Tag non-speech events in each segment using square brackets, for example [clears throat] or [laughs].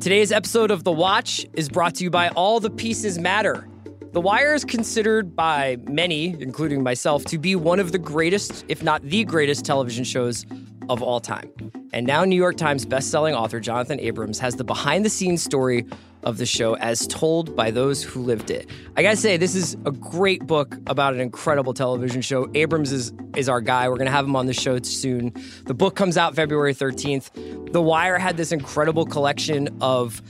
Today's episode of The Watch is brought to you by All the Pieces Matter. The Wire is considered by many, including myself, to be one of the greatest, if not the greatest, television shows of all time. And now, New York Times bestselling author Jonathan Abrams has the behind the scenes story of the show as told by those who lived it. I gotta say, this is a great book about an incredible television show. Abrams is, is our guy. We're gonna have him on the show soon. The book comes out February 13th. The Wire had this incredible collection of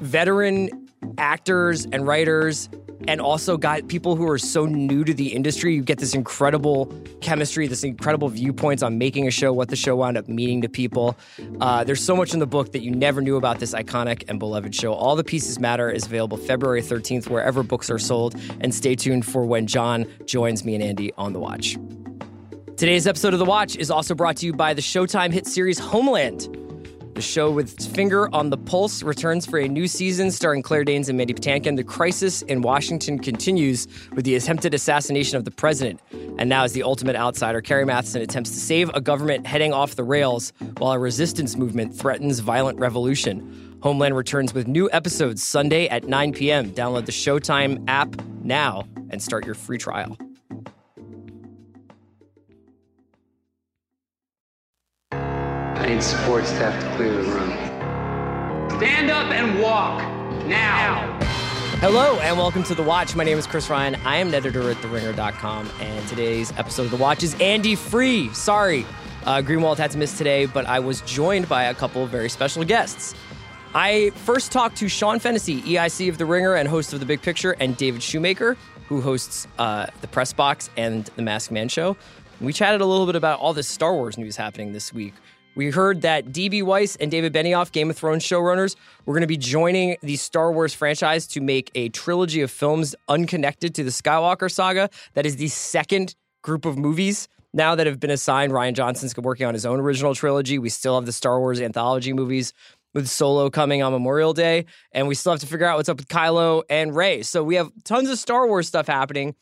veteran actors and writers and also got people who are so new to the industry. You get this incredible chemistry, this incredible viewpoints on making a show, what the show wound up meaning to people. Uh, there's so much in the book that you never knew about this iconic and beloved show. All the Pieces Matter is available February 13th, wherever books are sold. And stay tuned for when John joins me and Andy on The Watch. Today's episode of The Watch is also brought to you by the Showtime hit series Homeland. The show with its finger on the pulse returns for a new season starring Claire Danes and Mandy Patinkin. The crisis in Washington continues with the attempted assassination of the president. And now, as the ultimate outsider, Carrie Mathison attempts to save a government heading off the rails while a resistance movement threatens violent revolution. Homeland returns with new episodes Sunday at 9 p.m. Download the Showtime app now and start your free trial. I need support staff to clear the room. Stand up and walk now. Hello and welcome to The Watch. My name is Chris Ryan. I am an editor at TheRinger.com, and today's episode of The Watch is Andy Free. Sorry, uh, Greenwald had to miss today, but I was joined by a couple of very special guests. I first talked to Sean Fennessey, EIC of The Ringer and host of The Big Picture, and David Shoemaker, who hosts uh, The Press Box and The Masked Man Show. We chatted a little bit about all this Star Wars news happening this week. We heard that DB Weiss and David Benioff, Game of Thrones showrunners, were going to be joining the Star Wars franchise to make a trilogy of films unconnected to the Skywalker saga. That is the second group of movies now that have been assigned. Rian Johnson's working on his own original trilogy. We still have the Star Wars anthology movies with Solo coming on Memorial Day, and we still have to figure out what's up with Kylo and Rey. So we have tons of Star Wars stuff happening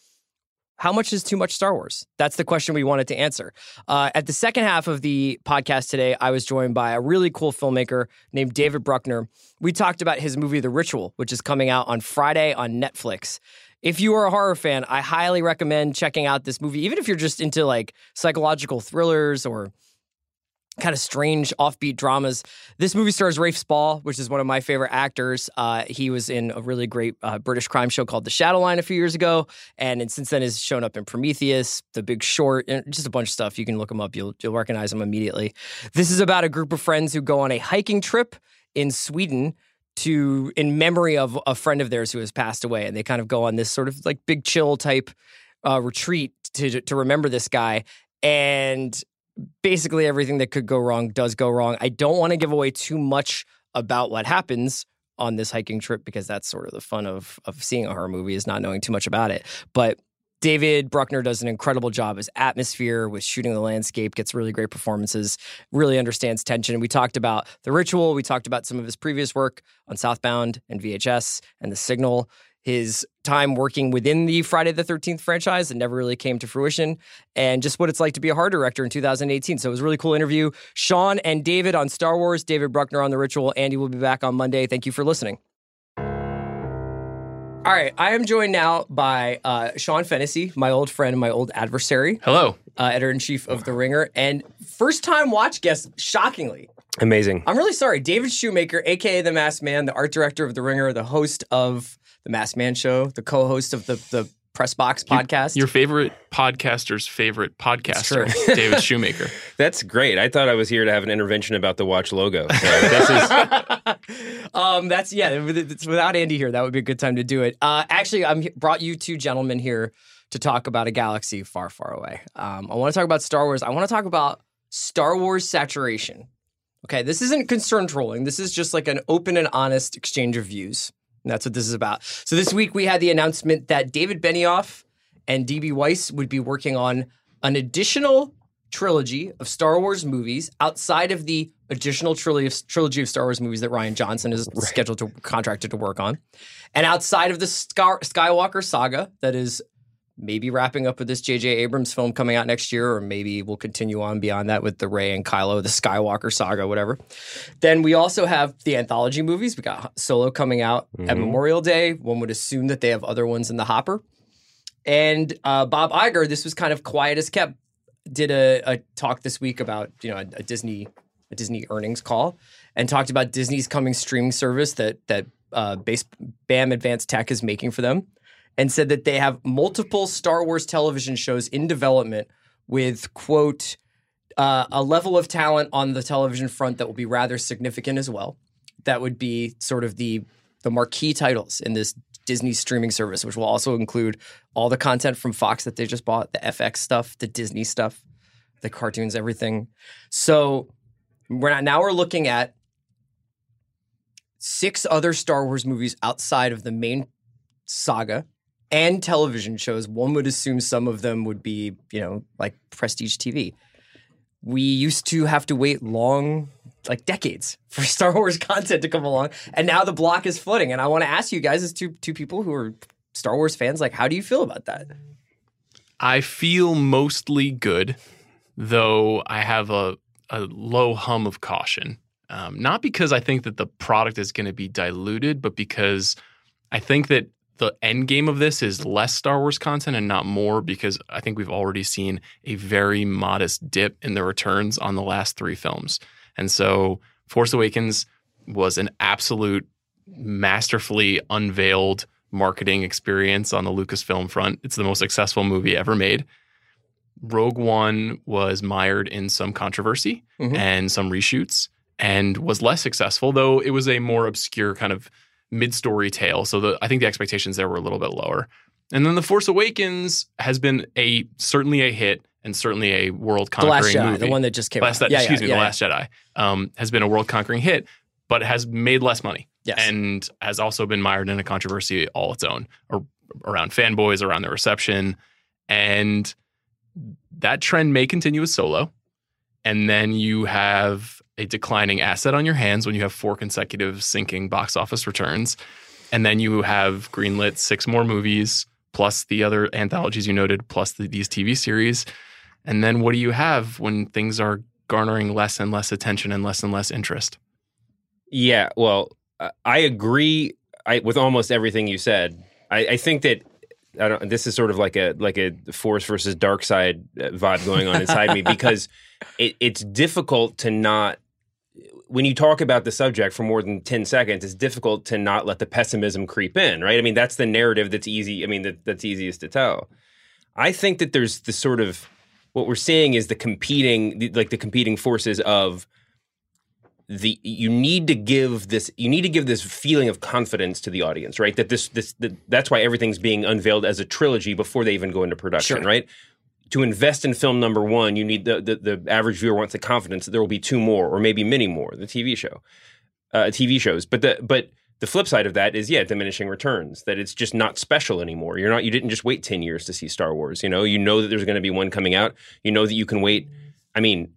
how much is too much Star Wars? That's the question we wanted to answer. Uh, at the second half of the podcast today, I was joined by a really cool filmmaker named David Bruckner. We talked about his movie, The Ritual, which is coming out on Friday on Netflix. If you are a horror fan, I highly recommend checking out this movie, even if you're just into like psychological thrillers or kind of strange offbeat dramas. This movie stars Rafe Spall, which is one of my favorite actors. Uh, he was in a really great uh, British crime show called The Shadow Line a few years ago, and, since then has shown up in Prometheus, The Big Short, and just a bunch of stuff. You can look him up; you'll you'll recognize him immediately. This is about a group of friends who go on a hiking trip in Sweden to in memory of a friend of theirs who has passed away, and they kind of go on this sort of like big chill type uh, retreat to to remember this guy and basically everything that could go wrong does go wrong. I don't want to give away too much about what happens on this hiking trip because that's sort of the fun of of seeing a horror movie is not knowing too much about it. But David Bruckner does an incredible job as atmosphere with shooting the landscape, gets really great performances, really understands tension. We talked about The Ritual, we talked about some of his previous work on Southbound and VHS and The Signal his time working within the Friday the 13th franchise that never really came to fruition, and just what it's like to be a horror director in 2018. So it was a really cool interview. Sean and David on Star Wars, David Bruckner on The Ritual. Andy will be back on Monday. Thank you for listening. All right, I am joined now by uh, Sean Fennessey, my old friend, and my old adversary. Hello. Uh, editor in chief of The Ringer, and first time watch guest, shockingly. Amazing. I'm really sorry. David Shoemaker, aka The Masked Man, the art director of The Ringer, the host of the Masked Man Show, the co-host of the the Press Box podcast. Your favorite podcaster's favorite podcaster, David [laughs] Shoemaker. That's great. I thought I was here to have an intervention about the watch logo. [laughs] So this is, um, that's yeah. Without Andy here, that would be a good time to do it. Uh, actually, I'm brought you two gentlemen here to talk about a galaxy far, far away. Um, I want to talk about Star Wars. I want to talk about Star Wars saturation. Okay, this isn't concern trolling. This is just like an open and honest exchange of views. And that's what this is about. So this week we had the announcement that David Benioff and DB Weiss would be working on an additional trilogy of Star Wars movies outside of the additional trilogy of, trilogy of Star Wars movies that Rian Johnson is right. scheduled to contracted to work on, and outside of the Sky, Skywalker saga that is maybe wrapping up with this J.J. Abrams film coming out next year, or maybe we'll continue on beyond that with the Rey and Kylo, the Skywalker saga, whatever. Then we also have the anthology movies. We got Solo coming out at Memorial Day. One would assume that they have other ones in the hopper. And uh, Bob Iger, this was kind of quiet as kept, did a, a talk this week about you know a, a Disney a Disney earnings call and talked about Disney's coming streaming service that that uh, base, BAM Advanced Tech is making for them, and said that they have multiple Star Wars television shows in development with quote uh, a level of talent on the television front that will be rather significant as well. That would be sort of the the marquee titles in this Disney streaming service, which will also include all the content from Fox that they just bought, the FX stuff, the Disney stuff, the cartoons, everything. So we're not, now we're looking at six other Star Wars movies outside of the main saga and television shows. One would assume some of them would be, you know, like prestige TV. We used to have to wait long, like decades, [laughs] for Star Wars content to come along, and now the block is flooding. And I want to ask you guys, as two two people who are Star Wars fans, like, how do you feel about that? I feel mostly good, though I have a, a low hum of caution. Um, not because I think that the product is going to be diluted, but because I think that the end game of this is less Star Wars content and not more, because I think we've already seen a very modest dip in the returns on the last three films. And so Force Awakens was an absolute masterfully unveiled marketing experience on the Lucasfilm front. It's the most successful movie ever made. Rogue One was mired in some controversy Mhm. and some reshoots and was less successful, though it was a more obscure kind of mid-story tale. So the, I think the expectations there were a little bit lower. And then The Force Awakens has been a certainly a hit and certainly a world conquering movie. the one that just came Last, out. Yeah, excuse yeah, me, yeah, The. Last Jedi um, has been a world conquering hit, but has made less money Yes. and has also been mired in a controversy all its own or around fanboys, around the reception. And that trend may continue with solo. And then you have a declining asset on your hands when you have four consecutive sinking box office returns. And then you have greenlit six more movies, plus the other anthologies you noted, plus the, these TV series. And then what do you have when things are garnering less and less attention and less and less interest? Yeah, well, uh, I agree I, with almost everything you said. I, I think that I don't, this is sort of like a like a force versus dark side uh, vibe going on inside me [laughs] because it, it's difficult to not when you talk about the subject for more than 10 seconds it's difficult to not let the pessimism creep in right? I mean that's the narrative that's easy i mean that, that's easiest to tell. I think that there's the sort of what we're seeing is the competing the- like the competing forces of the you need to give this you need to give this feeling of confidence to the audience right? That this this that, that's why everything's being unveiled as a trilogy before they even go into production Sure. right to invest in film number one you need the, the the average viewer wants the confidence that there will be two more or maybe many more the tv show uh, tv shows. But the but the flip side of that is yeah diminishing returns that it's just not special anymore. You're not you didn't just wait 10 years to see star wars you know? You know that there's going to be one coming out. You know that you can wait i mean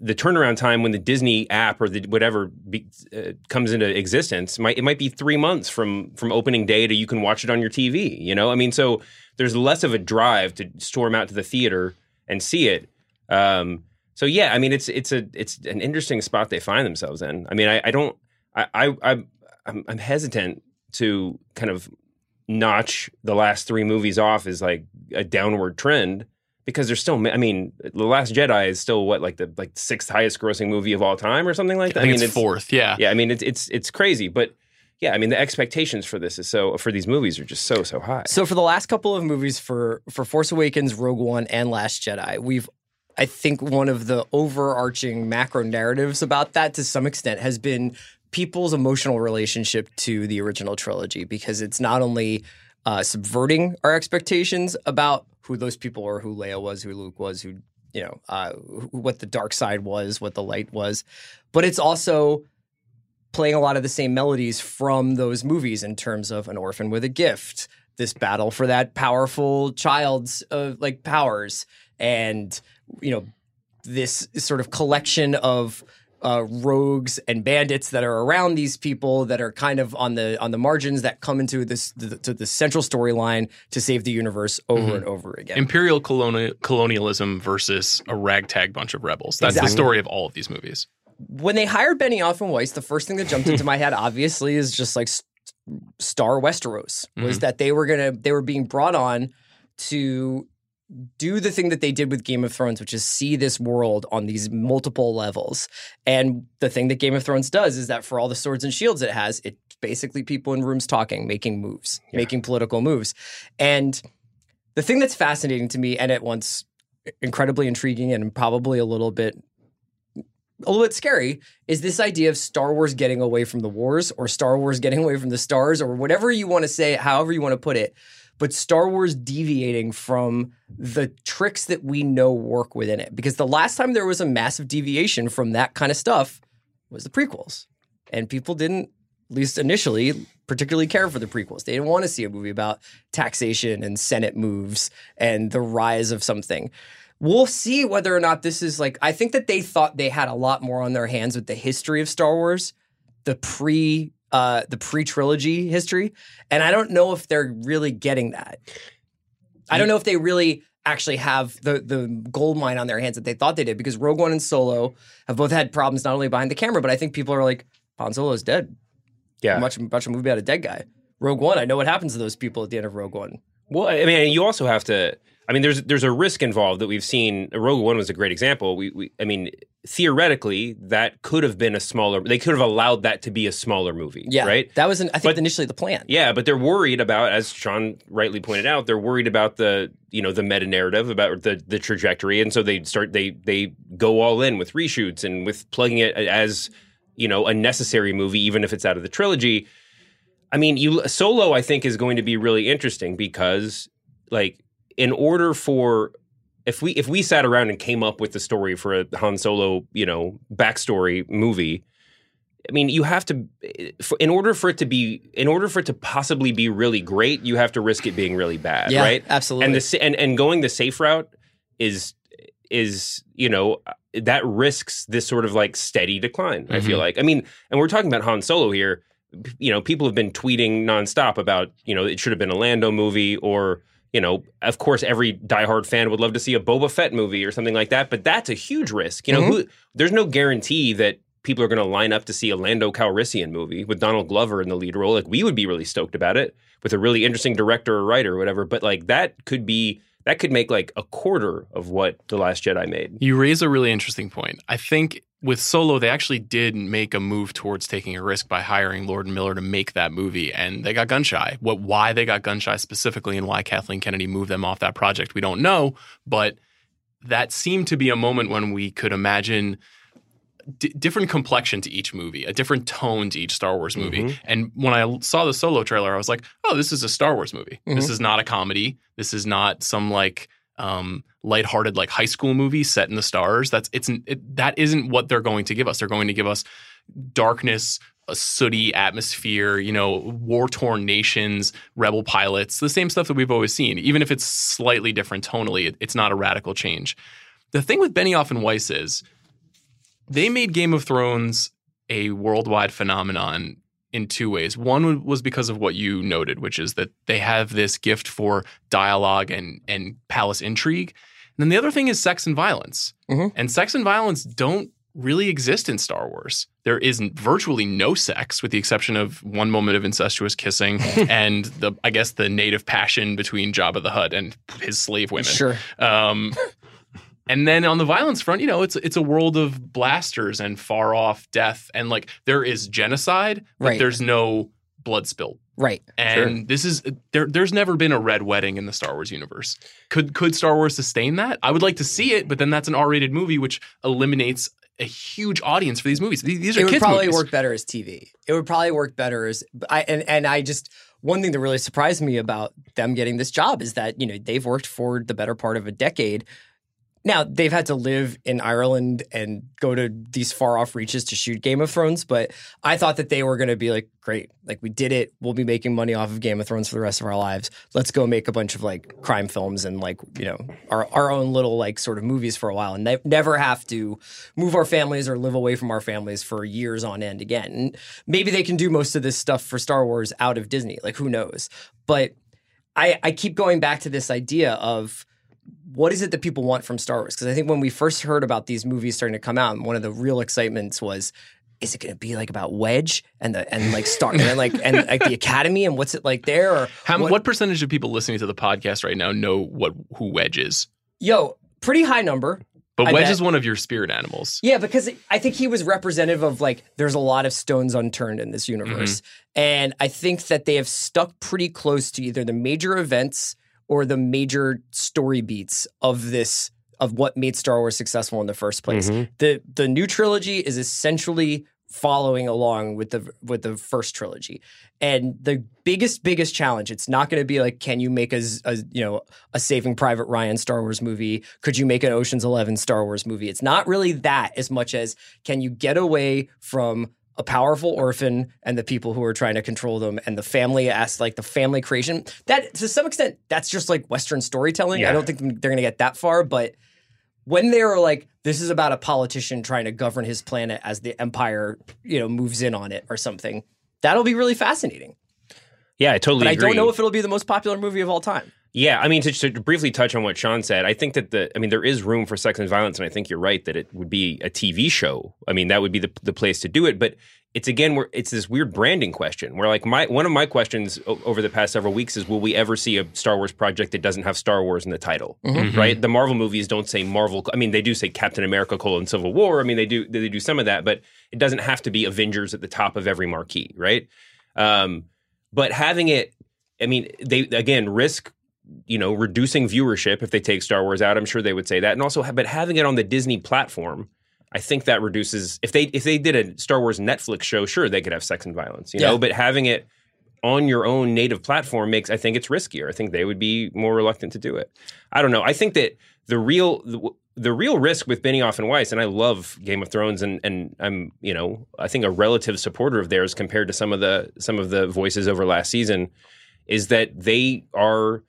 the turnaround time when the Disney app or the whatever be, uh, comes into existence might it might be three months from from opening day to you can watch it on your TV. You know, I mean, so there's less of a drive to storm out to the theater and see it. Um, so yeah, I mean, it's it's a it's an interesting spot they find themselves in. I mean, I, I don't I I I'm, I'm hesitant to kind of notch the last three movies off as like a downward trend because there's still I mean the Last Jedi is still what like the like sixth highest grossing movie of all time or something like that. I think mean it's fourth. Yeah. Yeah, I mean it's it's it's crazy, but yeah, I mean the expectations for this is so for these movies are just so so high. So for the last couple of movies for for Force Awakens, Rogue One, and Last Jedi, we've I think one of the overarching macro narratives about that to some extent has been people's emotional relationship to the original trilogy because it's not only uh, subverting our expectations about who those people were, who Leia was, who Luke was, who you know, uh, what the dark side was, what the light was, but it's also playing a lot of the same melodies from those movies in terms of an orphan with a gift, this battle for that powerful child's uh, like powers, and you know this sort of collection of uh, rogues and bandits that are around these people that are kind of on the on the margins that come into this the, to the central storyline to save the universe over Mm-hmm. and over again. Imperial coloni- colonialism versus a ragtag bunch of rebels. That's Exactly. the story of all of these movies. when they hired Benioff and Weiss, the first thing that jumped into my head, [laughs] obviously, is just like S- Star Westeros. Was that they were gonna they were being brought on to do the thing that they did with Game of Thrones, which is see this world on these multiple levels. And the thing that Game of Thrones does is that for all the swords and shields it has, it's basically people in rooms talking, making moves, making political moves. And the thing that's fascinating to me and at once incredibly intriguing and probably a little bit a little bit scary is this idea of Star Wars getting away from the wars or Star Wars getting away from the stars or whatever you want to say, however you want to put it. But Star Wars deviating from the tricks that we know work within it. Because the last time there was a massive deviation from that kind of stuff was the prequels. And people didn't, at least initially, particularly care for the prequels. They didn't want to see a movie about taxation and Senate moves and the rise of something we'll see whether or not this is like I think that they thought they had a lot more on their hands with the history of Star Wars, the pre uh the pre trilogy history, and I don't know if they're really getting that. I don't know if they really actually have the the gold mine on their hands that they thought they did because Rogue One and Solo have both had problems not only behind the camera, but I think people are like Han Solo's dead. Yeah. Much much a movie about a dead guy. Rogue One, I know what happens to those people at the end of Rogue One. Well, I mean, you also have to. I mean, there's there's a risk involved that we've seen. Rogue One was a great example. We, we I mean, theoretically, that could have been a smaller. They could have allowed that to be a smaller movie. Yeah, right. That was an, I think But- initially the plan. Yeah, but they're worried about, as Sean rightly pointed out, they're worried about the you know the meta narrative about the the trajectory, and so they start they they go all in with reshoots and with plugging it as you know a necessary movie, even if it's out of the trilogy. I mean, you Solo, I think, is going to be really interesting because, like, in order for if we if we sat around and came up with the story for a Han Solo, you know, backstory movie, I mean, you have to, in order for it to be, in order for it to possibly be really great, you have to risk it being really bad, Yeah, right? absolutely. And the and and going the safe route is is you know that risks this sort of like steady decline. I feel mm-hmm. like. I mean, and we're talking about Han Solo here. You know, people have been tweeting nonstop about you know it should have been a Lando movie or. You know, of course, every diehard fan would love to see a Boba Fett movie or something like that, but that's a huge risk. You know, mm-hmm. who, there's no guarantee that people are going to line up to see a Lando Calrissian movie with Donald Glover in the lead role. Like we would be really stoked about it with a really interesting director or writer or whatever. But like that could be that could make like a quarter of what The Last Jedi made. You raise a really interesting point. I think with Solo, they actually did make a move towards taking a risk by hiring Lord Miller to make that movie, and they got gun shy. What, why they got gun shy specifically, and why Kathleen Kennedy moved them off that project, we don't know. But that seemed to be a moment when we could imagine d- different complexion to each movie, a different tone to each Star Wars movie. And when I saw the Solo trailer, I was like, "Oh, this is a Star Wars movie. This is not a comedy. This is not some like." um lighthearted like high school movie set in the stars that's it's it, that isn't what they're going to give us they're going to give us darkness a sooty atmosphere you know war-torn nations rebel pilots the same stuff that we've always seen even if it's slightly different tonally it, it's not a radical change the thing with benioff and weiss is they made game of thrones a worldwide phenomenon in two ways. One was because of what you noted, which is that they have this gift for dialogue and and palace intrigue. And then the other thing is sex and violence. Mhm. And sex and violence don't really exist in Star Wars. There is virtually no sex, with the exception of one moment of incestuous kissing [laughs] and the I guess the native passion between Jabba the Hutt and his slave women. Sure. Um, and then on the violence front, you know, it's it's a world of blasters and far off death, and like there is genocide, but Right. there's no blood spilled. Right. And this is there. There's never been a red wedding in the Star Wars universe. Could could Star Wars sustain that? I would like to see it, but then that's an R-rated movie, which eliminates a huge audience for these movies. These, these are it would kids probably movies. work better as TV. It would probably work better as I and, and I just one thing that really surprised me about them getting this job is that you know they've worked for the better part of a decade now they've had to live in Ireland and go to these far off reaches to shoot Game of Thrones, but I thought that they were going to be like, great, like we did it. We'll be making money off of Game of Thrones for the rest of our lives. Let's go make a bunch of like crime films and like you know our our own little like sort of movies for a while, and ne- never have to move our families or live away from our families for years on end again. And maybe they can do most of this stuff for Star Wars out of Disney. Like who knows? But I, I keep going back to this idea of what is it that people want from Star Wars? Because I think when we first heard about these movies starting to come out, one of the real excitements was, is it going to be like about Wedge and the and like Star and like and like the Academy and what's it like there? Or How, what, percentage of people listening to the podcast right now know what who Wedge is? Yo, pretty high number. But I Wedge bet. is one of your spirit animals. Yeah, because I think he was representative of like there's a lot of stones unturned in this universe. Mm-hmm. And I think that they have stuck pretty close to either the major events or the major story beats of this of what made Star Wars successful in the first place. Mm-hmm. The the new trilogy is essentially following along with the with the first trilogy. And the biggest biggest challenge it's not going to be like can you make a, a, you know a Saving Private Ryan Star Wars movie? Could you make an Ocean's 11 Star Wars movie? It's not really that as much as can you get away from a powerful orphan and the people who are trying to control them and the family as like the family creation. That to some extent that's just like western storytelling. I don't think they're going to get that far but when they are like this is about a politician trying to govern his planet as the empire you know moves in on it or something that'll be really fascinating. Yeah, I totally but i don't know if it'll be the most popular movie of all time Yeah, I mean, to, to briefly touch on what Sean said, I think that the, I mean, there is room for sex and violence, and I think you're right that it would be a TV show. I mean, that would be the, the place to do it. But it's again, where it's this weird branding question. Where like my one of my questions o- over the past several weeks is, will we ever see a Star Wars project that doesn't have Star Wars in the title? Right? The Marvel movies don't say Marvel. I mean, they do say Captain America: colon Civil War. I mean, they do they do some of that, but it doesn't have to be Avengers at the top of every marquee, right? Um, but having it, I mean, they again risk you know, reducing viewership if they take Star Wars out. I'm sure they would say that, and also, but having it on the Disney platform, I think that reduces. If they if they did a Star Wars Netflix show, sure they could have sex and violence, you know, but having it on your own native platform makes I think it's riskier. I think they would be more reluctant to do it. I don't know. I think that the real the, the real risk with Benioff and Weiss, and I love Game of Thrones, and and I'm you know I think a relative supporter of theirs compared to some of the some of the voices over last season, is that they are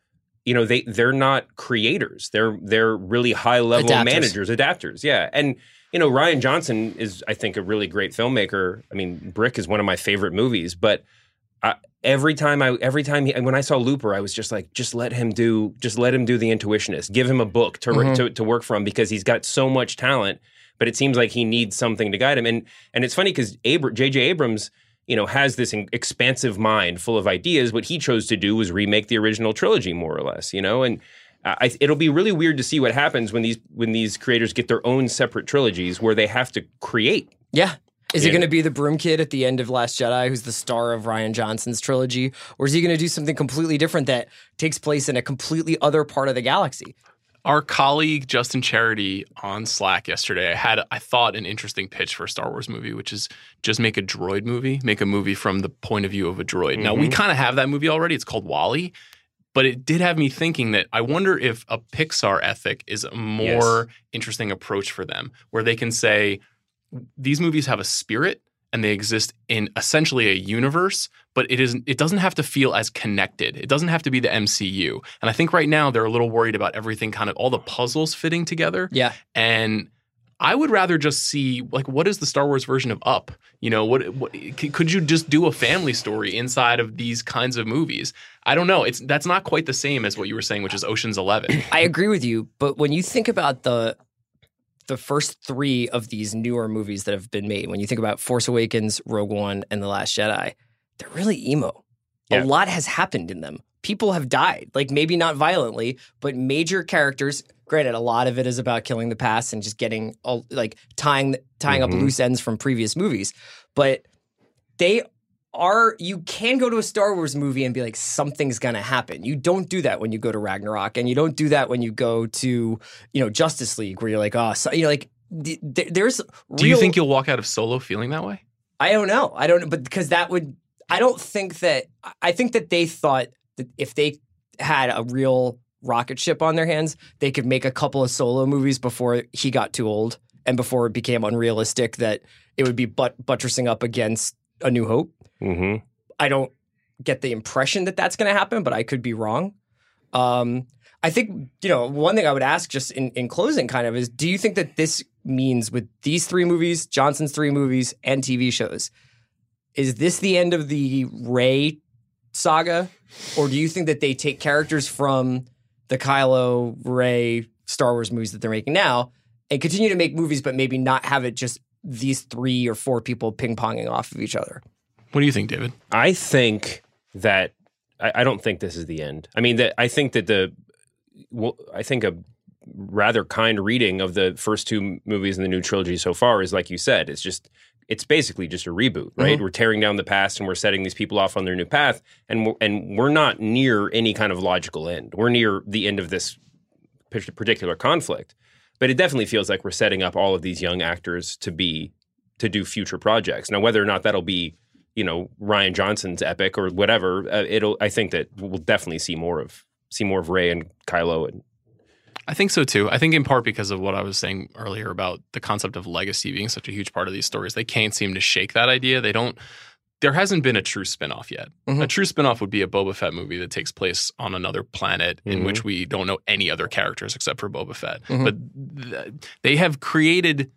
you know they they're not creators. They're they're really high level Adapters. managers adapters yeah. And you know Rian Johnson is I think a really great filmmaker. I mean Brick is one of my favorite movies but I, every time I every time he, when I saw Looper I was just like just let him do just let him do the intuitionist. Give him a book to Mm-hmm. to, to work from because he's got so much talent but it seems like he needs something to guide him. And and it's funny cuz Abr- JJ Abrams you know, has this expansive mind full of ideas. What he chose to do was remake the original trilogy, more or less. You know, and I, it'll be really weird to see what happens when these when these creators get their own separate trilogies where they have to create. Yeah. Is Yeah. he going to be the broom kid at the end of Last Jedi, who's the star of Rian Johnson's trilogy, or is he going to do something completely different that takes place in a completely other part of the galaxy? Our colleague Justin Charity on Slack yesterday I had, I thought, an interesting pitch for a Star Wars movie, which is just make a droid movie, make a movie from the point of view of a droid. Now, we mm-hmm. kind of have that movie already. It's called WALL-E, but it did have me thinking that I wonder if a Pixar ethic is a more interesting approach for them, where they can say, these movies have a spirit and they exist in essentially a universe, but it isn't it doesn't have to feel as connected. It doesn't have to be the MCU. And I think right now they're a little worried about everything kind of all the puzzles fitting together. Yeah. And I would rather just see like what is the Star Wars version of Up? You know, what, what could you just do a family story inside of these kinds of movies? I don't know. It's that's not quite the same as what you were saying, which is Ocean's 11. I agree with you, but when you think about the the first three of these newer movies that have been made, when you think about Force Awakens, Rogue One, and The Last Jedi, they're really emo. Yeah. A lot has happened in them. People have died, like maybe not violently, but major characters. Granted, a lot of it is about killing the past and just getting all like tying tying up mm-hmm. loose ends from previous movies. But they are you can go to a Star Wars movie and be like something's gonna happen. You don't do that when you go to Ragnarok, and you don't do that when you go to you know Justice League, where you're like, oh, so, you're like, th- th- there's. Do you think you'll walk out of Solo feeling that way? I don't know. I don't know, but because that would, I don't think that. I think that they thought that if they had a real rocket ship on their hands, they could make a couple of solo movies before he got too old and before it became unrealistic that it would be but- buttressing up against A New Hope. Hmm I don't get the impression that that's going to happen, but I could be wrong. Um, I think, you know, one thing I would ask just in, in closing kind of is do you think that this means with these three movies, Johnson's three movies, and TV shows, is this the end of the Rey saga? Or do you think that they take characters from the Kylo Rey Star Wars movies that they're making now and continue to make movies, but maybe not have it just these three or four people ping ponging off of each other? What do you think, David? I think that I, I don't think this is the end. I mean, that I think that the well, I think a rather kind reading of the first two movies in the new trilogy so far is like you said, it's just it's basically just a reboot, right? Mm-hmm. We're tearing down the past and we're setting these people off on their new path, and we're, and we're not near any kind of logical end. We're near the end of this particular conflict, but it definitely feels like we're setting up all of these young actors to be to do future projects. Now, whether or not that'll be you know Rian Johnson's epic or whatever, uh, it'll. I think that we'll definitely see more of see more of Rey and Kylo and I think so too. I think in part because of what I was saying earlier about the concept of legacy being such a huge part of these stories. They can't seem to shake that idea. They don't there hasn't been a true spin-off yet. Mhm. A true spin-off would be a Boba Fett movie that takes place on another planet in Mhm. which we don't know any other characters except for Boba Fett. Mhm. But th- they have created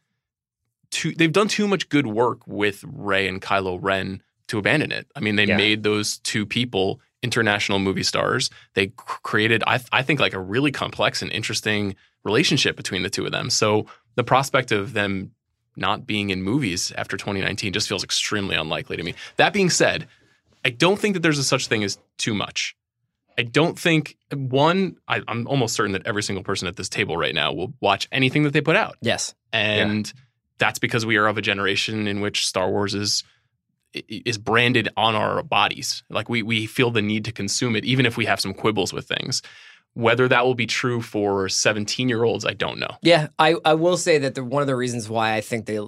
too they've done too much good work with Rey and Kylo Ren to abandon it. I mean, they Yeah. made those two people international movie stars. They created I I think like a really complex and interesting relationship between the two of them. So the prospect of them not being in movies after 2019 just feels extremely unlikely to me. That being said, I don't think that there's a such thing as too much. I don't think one. I, I'm almost certain that every single person at this table right now will watch anything that they put out, Yes. and that's because we are of a generation in which Star Wars is is branded on our bodies. Like we we feel the need to consume it, even if we have some quibbles with things. Whether that will be true for 17 year olds, I don't know. Yeah, I, I will say that the, one of the reasons why I think they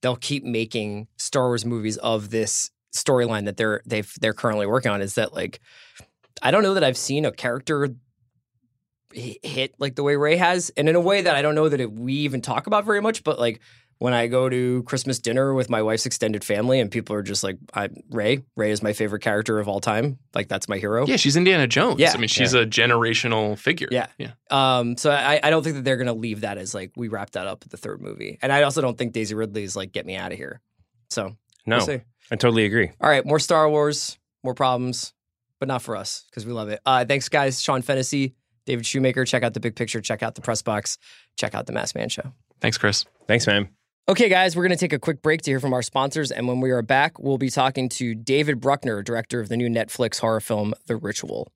they'll keep making Star Wars movies of this storyline that they're they've they're currently working on is that like I don't know that I've seen a character hit like the way Rey has, and in a way that I don't know that it, we even talk about very much. But like when I go to Christmas dinner with my wife's extended family, and people are just like, "I Rey, Rey is my favorite character of all time. Like that's my hero." Yeah, she's Indiana Jones. Yeah. I mean, she's a generational figure. Yeah. yeah. Um, so I, I don't think that they're gonna leave that as like we wrapped that up at the third movie, and I also don't think Daisy Ridley is like get me out of here. So no, we'll. I totally agree. All right, more Star Wars, more problems, but not for us because we love it. Uh, thanks, guys. Sean Fennessey, David Shoemaker. Check out the big picture. Check out the press box. Check out the Masked Man Show. Thanks, Chris. Thanks, man. Okay, guys, we're going to take a quick break to hear from our sponsors. And when we are back, we'll be talking to David Bruckner, director of the new Netflix horror film, The Ritual.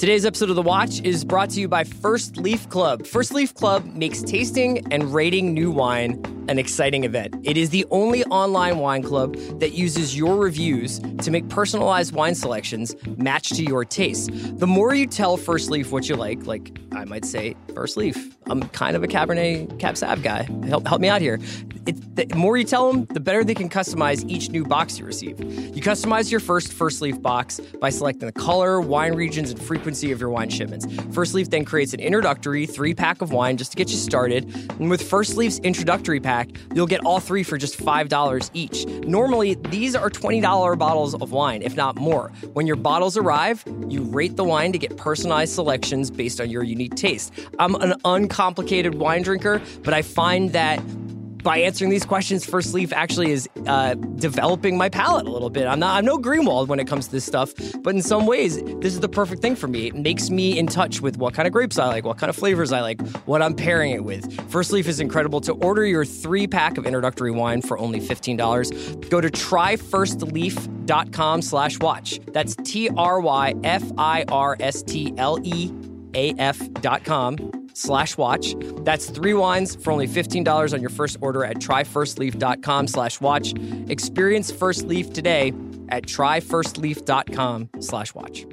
Today's episode of The Watch is brought to you by First Leaf Club. First Leaf Club makes tasting and rating new wine an exciting event. It is the only online wine club that uses your reviews to make personalized wine selections match to your taste. The more you tell First Leaf what you like, like I might say, First Leaf, I'm kind of a Cabernet Cab Sav guy. Help, help me out here. It, the more you tell them, the better they can customize each new box you receive. You customize your first First Leaf box by selecting the color, wine regions, and frequency of your wine shipments. First Leaf then creates an introductory three pack of wine just to get you started. And with First Leaf's introductory pack, you'll get all three for just $5 each. Normally, these are $20 bottles of wine, if not more. When your bottles arrive, you rate the wine to get personalized selections based on your unique taste. I'm an uncomplicated wine drinker, but I find that by answering these questions, First Leaf actually is uh, developing my palate a little bit. I'm not, I'm no Greenwald when it comes to this stuff, but in some ways, this is the perfect thing for me. It makes me in touch with what kind of grapes I like, what kind of flavors I like, what I'm pairing it with. First Leaf is incredible. To order your three pack of introductory wine for only $15, go to tryfirstleaf.com slash watch. That's T R Y F I R S T L E A F dot com slash watch. That's three wines for only $15 on your first order at tryfirstleaf.com slash watch. Experience First Leaf today at tryfirstleaf.com slash watch.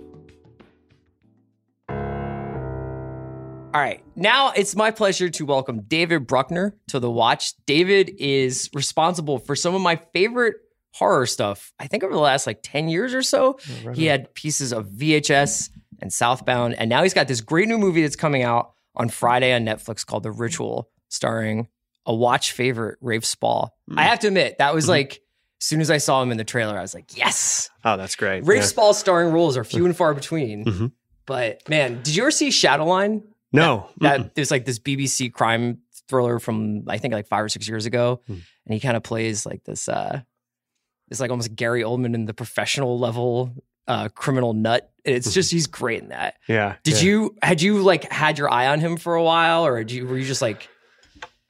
All right. Now it's my pleasure to welcome David Bruckner to the watch. David is responsible for some of my favorite horror stuff, I think over the last like 10 years or so. He had pieces of VHS and Southbound. And now he's got this great new movie that's coming out on Friday on Netflix called The Ritual, starring a watch favorite, Rafe Spall. I have to admit, that was like, as soon as I saw him in the trailer, I was like, yes. Oh, that's great. Rafe Yeah. Spall's starring roles are few and far between. Mhm. But man, did you ever see Shadowline? No. That Mm-mm. there's like this BBC crime thriller from I think like five or six years ago, Hmm. and he kind of plays like this. uh It's like almost Gary Oldman in the professional level uh criminal nut. And It's just he's great in that. yeah. Did yeah. you had you like had your eye on him for a while, or did you were you just like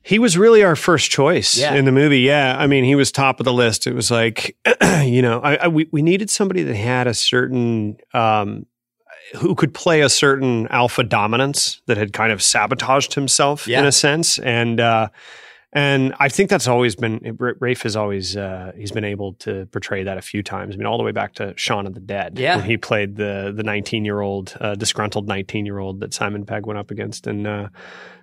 He was really our first choice Yeah. in the movie. Yeah, I mean, he was top of the list. It was like, [clears throat] you know, I, I we we needed somebody that had a certain um, who could play a certain alpha dominance that had kind of sabotaged himself Yeah. in a sense, and uh, and I think that's always been Rafe has always uh, he's been able to portray that a few times. I mean, all the way back to Shaun of the Dead, Yeah. when he played the the nineteen year old uh, disgruntled nineteen year old that Simon Pegg went up against, and uh,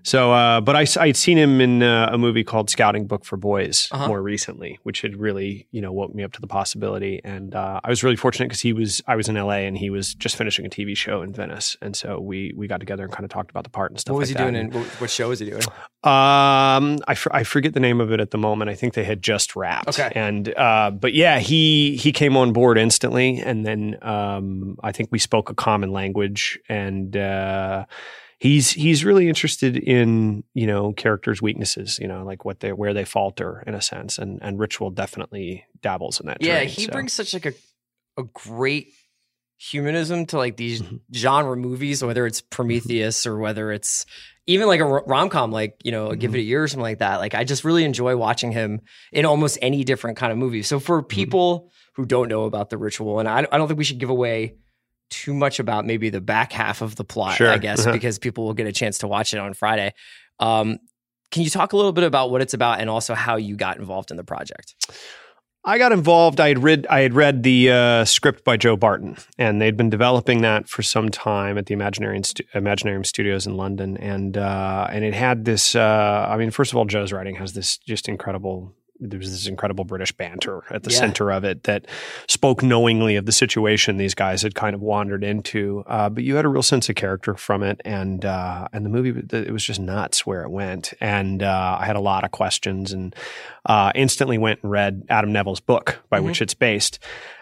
so, uh, but I, I'd seen him in uh, a movie called Scouting Book for Boys Uh-huh. more recently, which had really, you know, woke me up to the possibility. And uh, I was really fortunate because he was, I was in LA and he was just finishing a TV show in Venice, and so we we got together and kind of talked about the part and stuff. what was like he doing? And what, what show was he doing? Um, I, I forget the name of it at the moment. I think they had just wrapped. Okay. And uh, but yeah, he he came on board instantly, and then um, I think we spoke a common language, and uh, he's he's really interested in you know characters' weaknesses, you know, like what they where they falter in a sense, and and Ritual definitely dabbles in that. Yeah, terrain, he so. brings such like a a great humanism to like these Mhm. genre movies, whether it's Prometheus or whether it's even like a rom com, like you know, Give It a Year or something like that. Like I just really enjoy watching him in almost any different kind of movie. So for people who don't know about the ritual, and I, I don't think we should give away too much about maybe the back half of the plot, Sure. I guess, Uh-huh. [laughs] because people will get a chance to watch it on Friday. Um, can you talk a little bit about what it's about and also how you got involved in the project? I got involved. I had read I had read the uh, script by Joe Barton, and they'd been developing that for some time at the Imaginarium, Stu- Imaginarium Studios in London, and uh, and it had this. Uh, I mean, first of all, Joe's writing has this just incredible. There was this incredible British banter at the Yeah. center of it that spoke knowingly of the situation these guys had kind of wandered into. Uh, but you had a real sense of character from it, and uh, and the movie it was just nuts where it went. And uh, I had a lot of questions, and uh, instantly went and read Adam Nevill's book by Mhm. which it's based,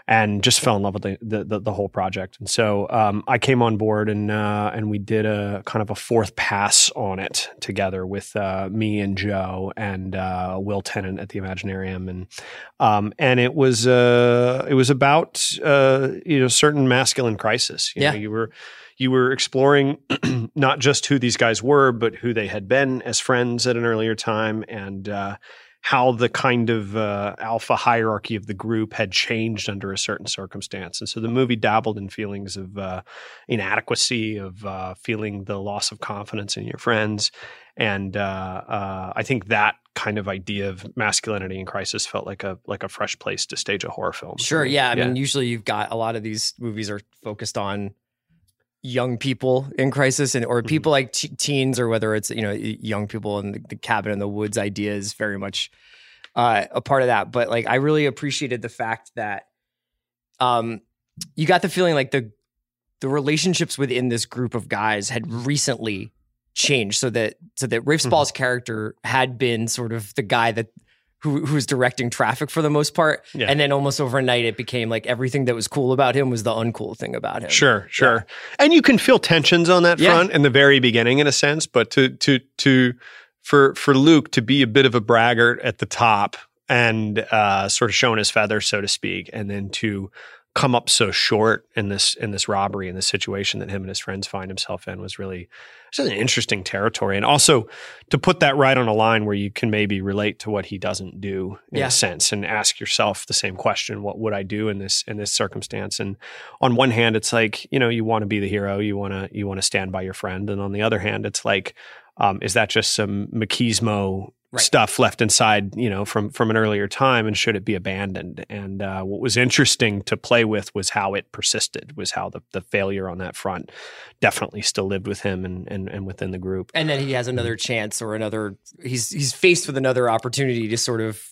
and just fell in love with the the, the, the whole project. And so um, I came on board, and uh, and we did a kind of a fourth pass on it together with uh, me and Joe and uh, Will Tennant at the Imaginarium, and um, and it was uh, it was about uh, you know certain masculine crisis. You Yeah. know, you were you were exploring [clears throat] not just who these guys were, but who they had been as friends at an earlier time, and uh, how the kind of uh, alpha hierarchy of the group had changed under a certain circumstance. And so the movie dabbled in feelings of uh, inadequacy, of uh, feeling the loss of confidence in your friends. And uh, uh, I think that kind of idea of masculinity in crisis felt like a like a fresh place to stage a horror film. Sure. Yeah. I mean, usually you've got a lot of these movies are focused on young people in crisis and or Mm-hmm. people like t- teens or whether it's you know young people and the, the cabin in the woods idea is very much uh, a part of that but like i really appreciated the fact that um you got the feeling like the the relationships within this group of guys had recently changed so that so that Rafe Mhm. Spall's character had been sort of the guy that who who was directing traffic for the most part Yeah. and then almost overnight it became like everything that was cool about him was the uncool thing about him Sure, sure. And you can feel tensions on that Yeah. front in the very beginning in a sense, but to to to for for Luke to be a bit of a braggart at the top and uh sort of showing his feathers so to speak and then to come up so short in this in this robbery in this situation that him and his friends find himself in was really it's an interesting territory. And also to put that right on a line where you can maybe relate to what he doesn't do in Yeah. a sense and ask yourself the same question what would i do in this in this circumstance? And on one hand it's like you know you want to be the hero you want to you want to stand by your friend. And on the other hand it's like um, is that just some machismo Right. stuff left inside you know from from an earlier time and should it be abandoned and uh, what was interesting to play with was how it persisted was how the, the failure on that front definitely still lived with him and and, and within the group and then he has another chance or another he's he's faced with another opportunity to sort of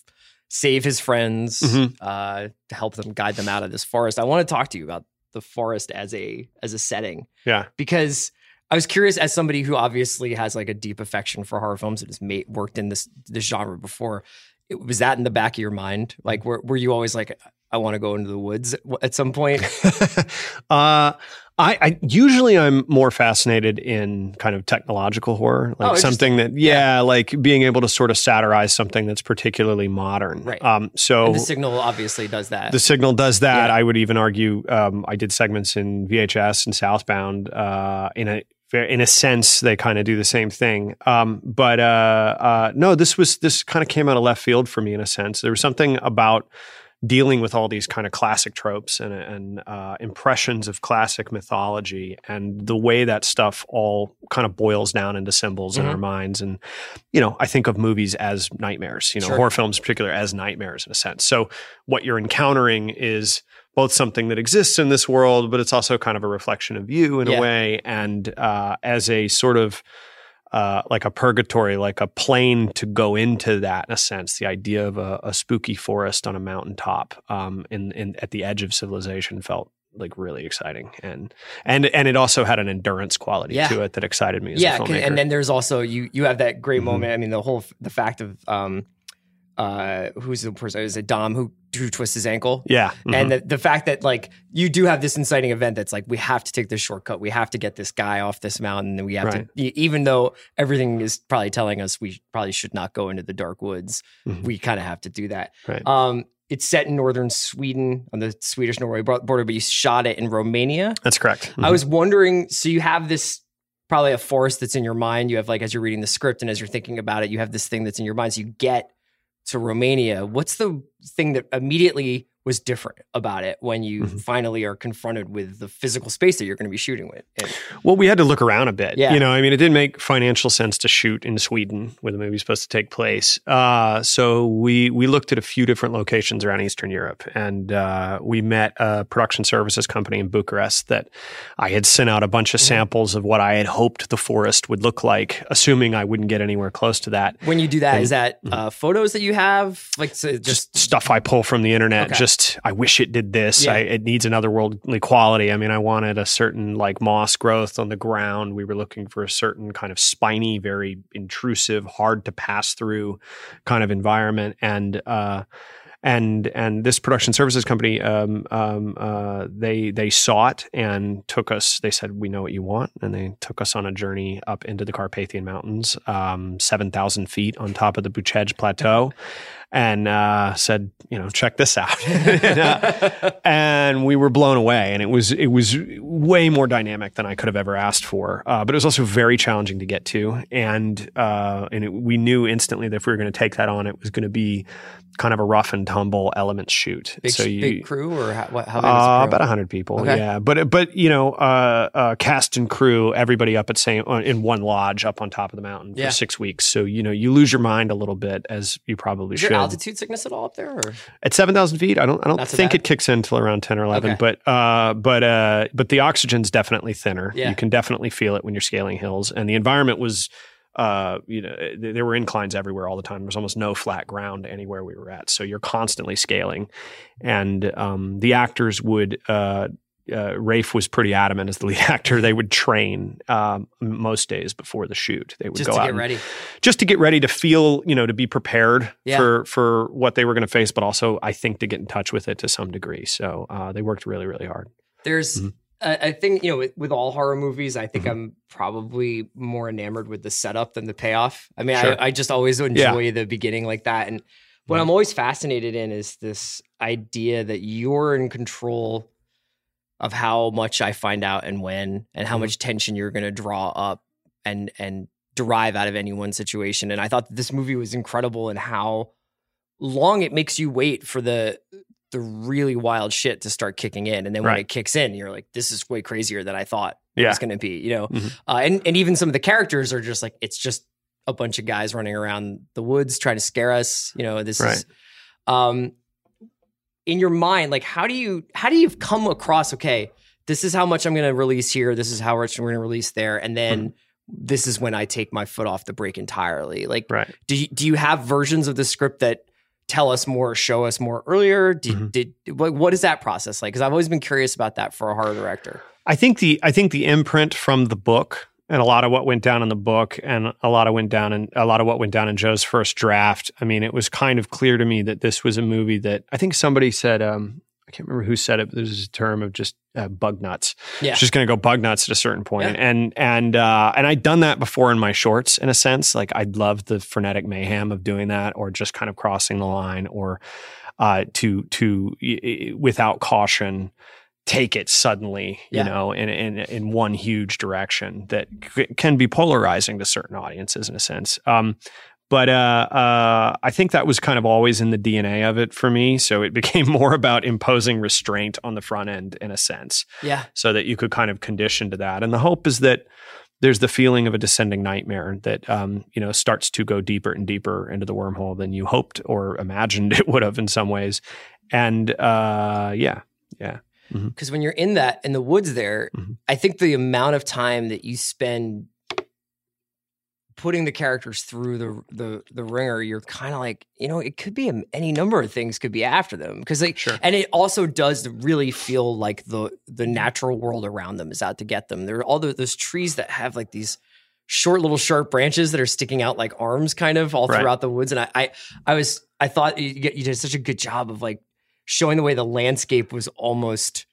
save his friends Mhm. uh to help them guide them out of this forest i want to talk to you about the forest as a as a setting Yeah. because I was curious as somebody who obviously has like a deep affection for horror films and has made, worked in this this genre before. It, was that in the back of your mind? Like, were were you always like, I want to go into the woods at some point? [laughs] uh, I, I usually I'm more fascinated in kind of technological horror, like Oh, something that yeah, like being able to sort of satirize something that's particularly modern. Right. Um, so And the signal obviously does that. the signal does that. Yeah. I would even argue um, I did segments in VHS and Southbound. Uh, in a in a sense, they kind of do the same thing. Um, but uh, uh, no, this was this kind of came out of left field for me in a sense. There was something about dealing with all these kind of classic tropes and, and uh, impressions of classic mythology and the way that stuff all kind of boils down into symbols in Mhm. our minds. And, you know, I think of movies as nightmares, you know, Sure. horror films in particular as nightmares in a sense. So what you're encountering is both something that exists in this world, but it's also kind of a reflection of you in Yeah. a way. And uh, as a sort of uh, like a purgatory, like a plane to go into that in a sense. The idea of a, a spooky forest on a mountaintop um, in, in at the edge of civilization felt like really exciting, and and and it also had an endurance quality Yeah. to it that excited me as yeah, a filmmaker. and then there's also you you have that great Mhm. moment. I mean, the whole the fact of um, uh, who's the person? Is it Dom who who twists his ankle? yeah, mhm. And the, the fact that like you do have this inciting event that's like we have to take this shortcut, we have to get this guy off this mountain, and we have Right. to, even though everything is probably telling us we probably should not go into the dark woods, Mhm. we kind of have to do that. right. Um, it's set in northern Sweden on the Swedish Norway border, but you shot it in Romania. That's correct. I was wondering, so you have this probably a forest that's in your mind. You have like as you're reading the script and as you're thinking about it, you have this thing that's in your mind. So you get to Romania. What's the thing that immediately was different about it when you Mhm. finally are confronted with the physical space that you're going to be shooting with? And- Well, we had to look around a bit. Yeah. You know, I mean, it didn't make financial sense to shoot in Sweden where the movie's supposed to take place. Uh, so we we looked at a few different locations around Eastern Europe, and uh, we met a production services company in Bucharest that I had sent out a bunch of Mhm. samples of what I had hoped the forest would look like, assuming I wouldn't get anywhere close to that. when you do that, And- is that uh, photos that you have? Like so Just just stuff I pull from the internet. Okay. Just I wish it did this. Yeah. I, it needs another worldly quality. I mean, I wanted a certain like moss growth on the ground. We were looking for a certain kind of spiny, very intrusive, hard to pass through kind of environment. And uh, and and this production services company, um, um, uh, they they saw it and took us. They said, "We know what you want," and they took us on a journey up into the Carpathian Mountains, um, seven thousand feet on top of the Bucegi Plateau [laughs] and uh, said, you know, check this out. [laughs] and, uh, and we were blown away, and it was it was way more dynamic than I could have ever asked for. Uh, but it was also very challenging to get to, and uh, and it, we knew instantly that if we were going to take that on, it was going to be kind of a rough and tumble elements shoot. big, so you, big crew or how, what, how big uh, is about hundred people, Okay. yeah. But but you know, uh, uh, cast and crew, everybody up at same uh, in one lodge up on top of the mountain Yeah. for six weeks. So you know, you lose your mind a little bit as you probably Is should. altitude sickness at all up there? Or? At seven thousand feet, I don't I don't Not think it kicks in until around ten or eleven. Okay. But uh, but uh, but the oxygen's definitely thinner. Yeah. You can definitely feel it when you're scaling hills, and the environment was. Uh, you know, th- there were inclines everywhere all the time. There was almost no flat ground anywhere we were at. So you're constantly scaling, and um, the actors would. Uh, uh, Rafe was pretty adamant as the [laughs] lead actor. They would train um, most days before the shoot. They would Just go to out get and- ready. just to get ready to feel, you know, to be prepared Yeah. for for what they were going to face, but also I think to get in touch with it to some degree. So uh, they worked really, really hard. There's Mhm. A, think you know, with, all horror movies, I think Mhm. I'm probably more enamored with the setup than the payoff. I mean, Sure. I, I just always enjoy the beginning like that. And what Mhm. I'm always fascinated in is this idea that you're in control of how much I find out and when, and how Mhm. much tension you're going to draw up and and derive out of any one situation. And I thought that this movie was incredible in how long it makes you wait for the the really wild shit to start kicking in, and then when Right. it kicks in, you're like, "This is way crazier than I thought it was going to be." You know, Mhm. uh, and and even some of the characters are just like it's just a bunch of guys running around the woods trying to scare us. You know, this is um in your mind, like how do you how do you come across? Okay, this is how much I'm going to release here. This is how much we're going to release there, and then. This is when I take my foot off the brake entirely. Like, Right. do you, do you have versions of the script that tell us more, show us more earlier? Did, Mhm. did like what is that process like? Because I've always been curious about that for a horror director. I think the I think the imprint from the book and a lot of what went down in the book and a lot of went down in a lot of what went down in Joe's first draft. I mean, it was kind of clear to me that this was a movie that I think somebody said um I can't remember who said it, but there's a term of just uh, bug nuts. Yeah. It's just going to go bug nuts at a certain point. Yeah. And and uh, and I'd done that before in my shorts in a sense. Like I'd love the frenetic mayhem of doing that, or just kind of crossing the line, or uh, to to y- without caution take it suddenly, Yeah. you know, in in in one huge direction that c- can be polarizing to certain audiences in a sense. Um, but uh, uh, I think that was kind of always in the DNA of it for me. So it [laughs] became more about imposing restraint on the front end in a sense Yeah. so that you could kind of condition to that. And the hope is that there's the feeling of a descending nightmare that um, you know starts to go deeper and deeper into the wormhole than you hoped or imagined [laughs] it would have in some ways. And uh, yeah, yeah, because when you're in that in the woods there Mhm. i think the amount of time that you spend putting the characters through the the the ringer you're kind of like you know it could be a, any number of things could be after them because like Sure. and it also does really feel like the the natural world around them is out to get them there are all the, those trees that have like these short little sharp branches that are sticking out like arms kind of all Right. throughout the woods and I, I i was i thought you, you did such a good job of like showing the way the landscape was almost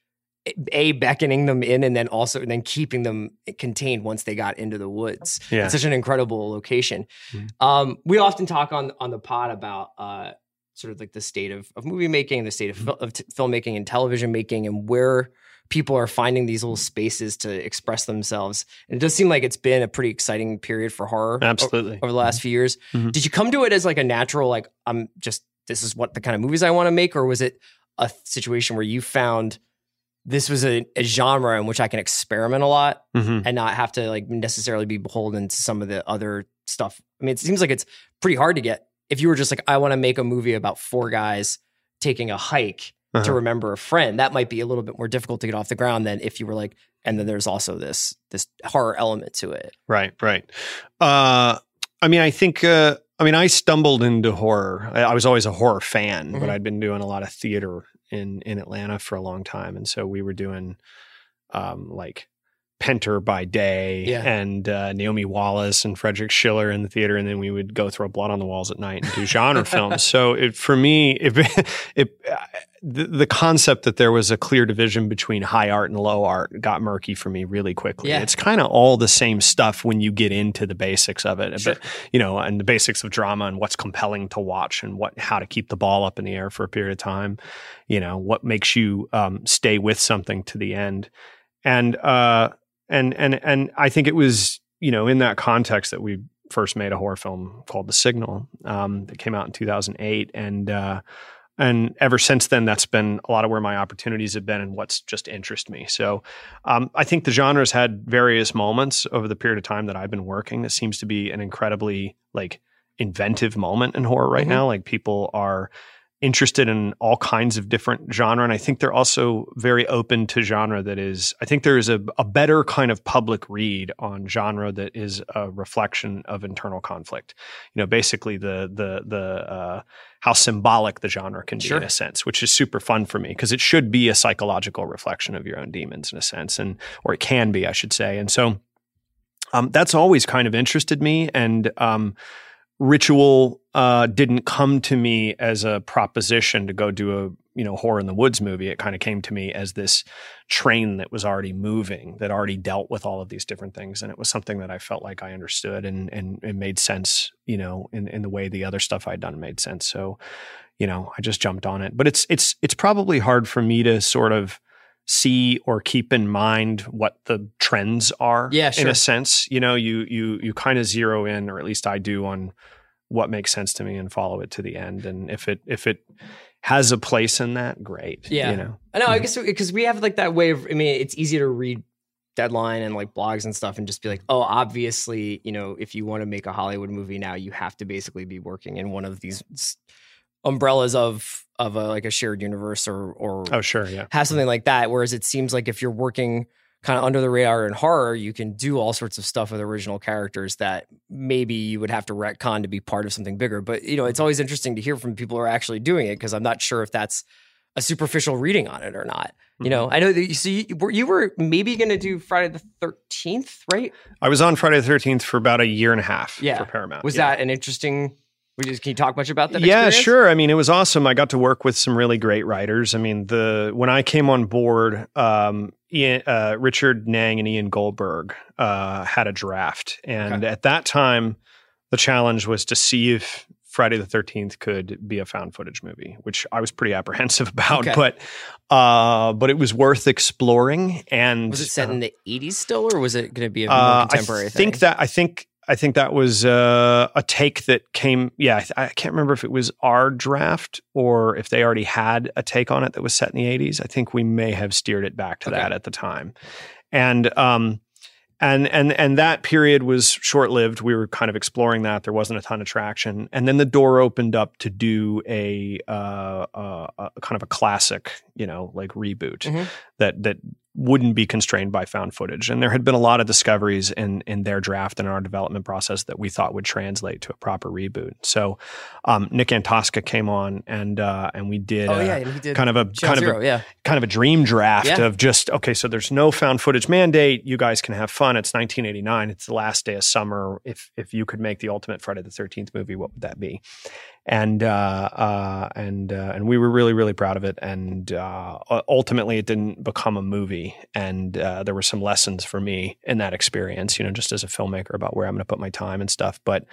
a beckoning them in and then also and then keeping them contained once they got into the woods yeah. it's such an incredible location Mhm. um we often talk on on the pod about uh sort of like the state of, of movie making the state of, fil- of t- filmmaking and television making and where people are finding these little spaces to express themselves and it does seem like it's been a pretty exciting period for horror Absolutely. over the last few years Mhm. did you come to it as like a natural like i'm just this is what the kind of movies i want to make or was it a situation where you found this was a, a genre in which i can experiment a lot Mhm. and not have to like necessarily be beholden to some of the other stuff i mean it seems like it's pretty hard to get if you were just like i want to make a movie about four guys taking a hike to Uh-huh. remember a friend that might be a little bit more difficult to get off the ground than if you were like and then there's also this this horror element to it Right, right. Uh, I mean, I think. Uh, I mean, I stumbled into horror. I, I was always a horror fan, Mhm. but I'd been doing a lot of theater in in Atlanta for a long time, and so we were doing um, like Pinter by day Yeah. and uh, Naomi Wallace and Frederick Schiller in the theater, and then we would go throw blood on the walls at night and do genre [laughs] films. So it, for me, if [laughs] it, the, the concept that there was a clear division between high art and low art got murky for me really quickly. Yeah. It's kind of all the same stuff when you get into the basics of it, Sure. but you know, and the basics of drama and what's compelling to watch and what how to keep the ball up in the air for a period of time. You know, what makes you um, stay with something to the end, and uh, and and and I think it was you know in that context that we first made a horror film called The Signal um, that came out in 2008, and uh, and ever since then, that's been a lot of where my opportunities have been and what's just interest me. So um, I think the genre's had various moments over the period of time that I've been working. That seems to be an incredibly like inventive moment in horror right Mhm. now. Like people are interested in all kinds of different genre and i think they're also very open to genre that is i think there is a, a better kind of public read on genre that is a reflection of internal conflict you know basically the the the uh, how symbolic the genre can be Sure. in a sense which is super fun for me because it should be a psychological reflection of your own demons in a sense and or it can be i should say and so um, that's always kind of interested me and um, ritual uh, didn't come to me as a proposition to go do a you know horror in the woods movie. It kind of came to me as this train that was already moving that already dealt with all of these different things. And it was something that i felt like i understood and and it made sense you know in, in the way the other stuff i'd done made sense. So you know i just jumped on it. But it's it's it's probably hard for me to sort of see or keep in mind what the trends are Yeah, in a sense you know you you you kind of zero in or at least i do on what makes sense to me and follow it to the end and if it if it has a place in that great Yeah. you know I know. I Mhm. guess because we have like that way of. I mean, it's easy to read deadline and like blogs and stuff, and just be like, oh, obviously, you know, if you want to make a Hollywood movie now, you have to basically be working in one of these umbrellas of of a, like a shared universe or or oh sure yeah have something like that. Whereas it seems like if you're working kind of under the radar in horror, you can do all sorts of stuff with original characters that maybe you would have to retcon to be part of something bigger. But you know, it's always interesting to hear from people who are actually doing it because I'm not sure if that's a superficial reading on it or not. You know, mm-hmm. I know that you see you were, you were maybe going to do Friday the Thirteenth, right? I was on Friday the Thirteenth for about a year and a half. Yeah. for Paramount. Was Yeah. that an interesting? We just- Can you talk much about that? yeah experience? sure i mean it was awesome i got to work with some really great writers i mean the when i came on board um, Ian, uh, richard Naing and ian goldberg uh, had a draft and Okay. at that time the challenge was to see if friday the 13th could be a found footage movie which i was pretty [laughs] apprehensive about Okay. but uh, but it was worth exploring and Was it set in the '80s still, or was it going to be a more uh, contemporary I thing? think that I think I think that was uh, a take that came. Yeah, I, th- I can't remember if it was our draft or if they already had a take on it that was set in the '80s. I think we may have steered it back to Okay. that at the time, and um, and and and that period was short lived. We were kind of exploring that. There wasn't a ton of traction, and then the door opened up to do a, uh, uh, a kind of a classic, you know, like reboot Mhm. that that wouldn't be constrained by found footage. And there had been a lot of discoveries in in their draft and our development process that we thought would translate to a proper reboot. So um, Nick Antosca came on and uh, and we did oh uh, yeah, did kind of a kind of a yeah. kind of a dream draft Yeah. of just okay so there's no found footage mandate you guys can have fun it's 1989 it's the last day of summer if if you could make the ultimate friday the 13th movie what would that be and uh, uh, and uh, and we were really really proud of it and uh, ultimately it didn't become a movie and uh, there were some lessons for me in that experience you know just as a filmmaker about where I'm going to put my time and stuff but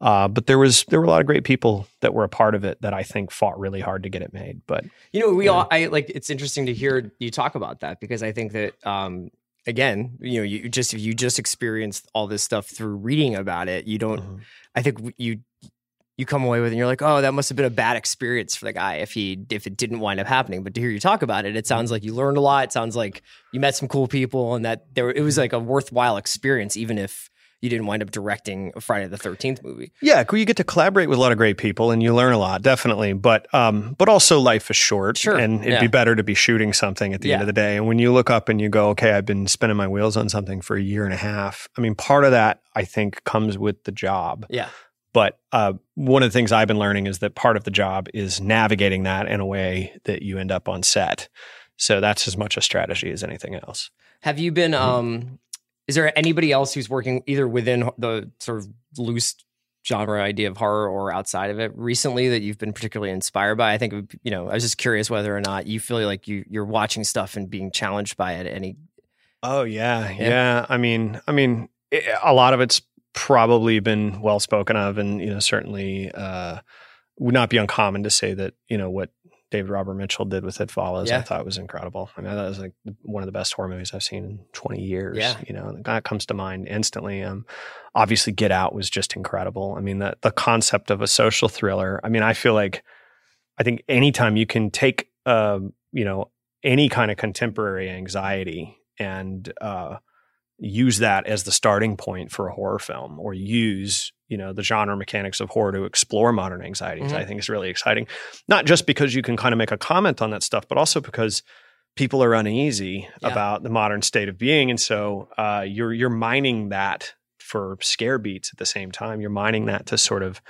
uh, but there was there were a lot of great people that were a part of it that I think fought really hard to get it made but You know, we Yeah. all I like it's interesting to hear you talk about that because I think that um again, you know, you just if you just experienced all this stuff through reading about it, you don't Mhm. I think you you come away with and you're like, "Oh, that must have been a bad experience for the guy if he if it didn't wind up happening." But to hear you talk about it, it sounds like you learned a lot. It sounds like you met some cool people and that there it was like a worthwhile experience even if you didn't wind up directing a Friday the 13th movie. Yeah, you get to collaborate with a lot of great people and you learn a lot, definitely. But um, but also life is short, Sure, and it'd yeah. be better to be shooting something at the end of the day. And when you look up and you go, okay, I've been spinning my wheels on something for a year and a half. I mean, part of that I think comes with the job. Yeah. But uh, one of the things I've been learning is that part of the job is navigating that in a way that you end up on set. So that's as much a strategy as anything else. Have you been? Mm-hmm. Um, is there anybody else who's working either within the sort of loose genre idea of horror or outside of it recently that you've been particularly inspired by? I think you know. I was just curious whether or not you feel like you you're watching stuff and being challenged by it. Any? Oh yeah, Yeah. yeah. I mean, I mean, a lot of it's probably been well spoken of, and you know, certainly uh, would not be uncommon to say that you know what David Robert Mitchell did with It Follows. Yeah. I thought was incredible. I mean, that was like one of the best horror movies I've seen in 20 years. Yeah. You know, that comes to mind instantly. Um, obviously, Get Out was just incredible. I mean, the the concept of a social thriller. I mean, I feel like I think anytime you can take, uh, you know, any kind of contemporary anxiety and uh, use that as the starting point for a horror film, or use you know the genre mechanics of horror to explore modern anxieties, Mhm. I think is really exciting. Not just because you can kind of make a comment on that stuff, but also because people are uneasy Yeah. about the modern state of being, and so uh, you're you're mining that for scare beats at the same time. You're mining that to sort of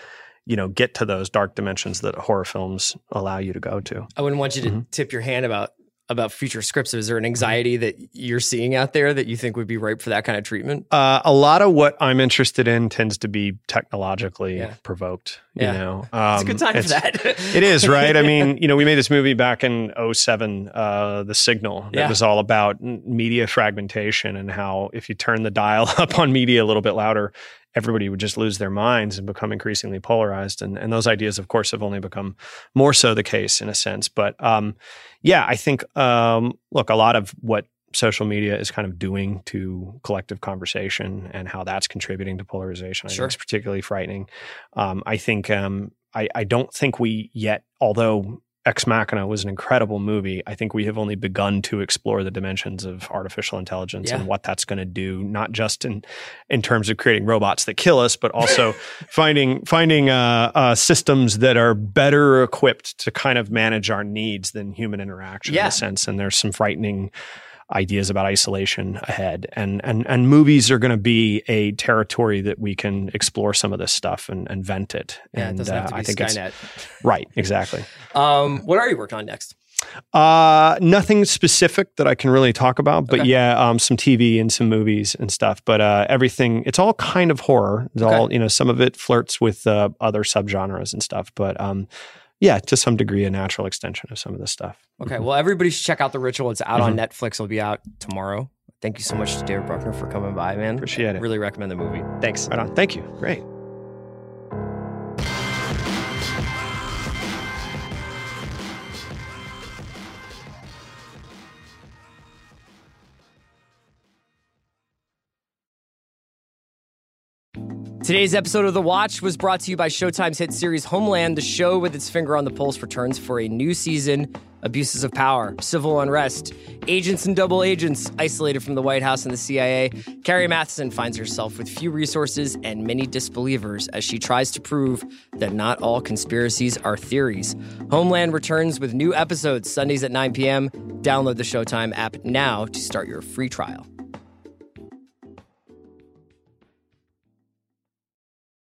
you know get to those dark dimensions that horror films allow you to go to. I wouldn't want you to Mm-hmm. tip your hand about about future scripts. Is there an anxiety that you're seeing out there that you think would be ripe for that kind of treatment? Uh, a lot of what I'm interested in tends to be technologically Yeah. provoked. Yeah. You know, [laughs] It's a Um, good time for that. [laughs] it is right. I mean, you know, we made this movie back in 07, uh, The Signal, that Yeah. was all about media fragmentation and how if you turn the dial [laughs] up on media a little bit louder, everybody would just lose their minds and become increasingly polarized. And, and those ideas, of course, have only become more so the case in a sense. But um, yeah, I think, um, look, a lot of what social media is kind of doing to collective conversation and how that's contributing to polarization. I Sure. think it's particularly frightening. Um, I think um, I, I don't think we yet, although Ex Machina was an incredible movie, I think we have only begun to explore the dimensions of artificial intelligence Yeah. and what that's going to do, not just in in terms of creating robots that kill us, but also [laughs] finding finding uh, uh, systems that are better equipped to kind of manage our needs than human interaction in a sense. And there's some frightening ideas about isolation ahead. And and and movies are going to be a territory that we can explore some of this stuff and, and vent it. Yeah, and it doesn't have to be I think Skynet. it's right, exactly. [laughs] Um, what are you working on next? Uh, nothing specific that I can really talk about, but Okay. yeah, um, some TV and some movies and stuff. But uh, everything, it's all kind of horror. It's Okay. all you know. Some of it flirts with uh, other subgenres and stuff, but um, yeah, to some degree, a natural extension of some of this stuff. Okay, mm-hmm. well, everybody should check out The Ritual. It's out on mm-hmm. Netflix. It'll be out tomorrow. Thank you so much to David Bruckner for coming by, man. Appreciate it. Really recommend the movie. Thanks. Right on. Thank you. Great. Today's episode of The Watch was brought to you by Showtime's hit series Homeland. The show, with its finger on the pulse, returns for a new season. Abuses of power, civil unrest, agents and double agents isolated from the White House and the CIA. Carrie Mathison finds herself with few resources and many disbelievers as she tries to prove that not all conspiracies are theories. Homeland returns with new episodes Sundays at 9 p.m. Download the Showtime app now to start your free trial.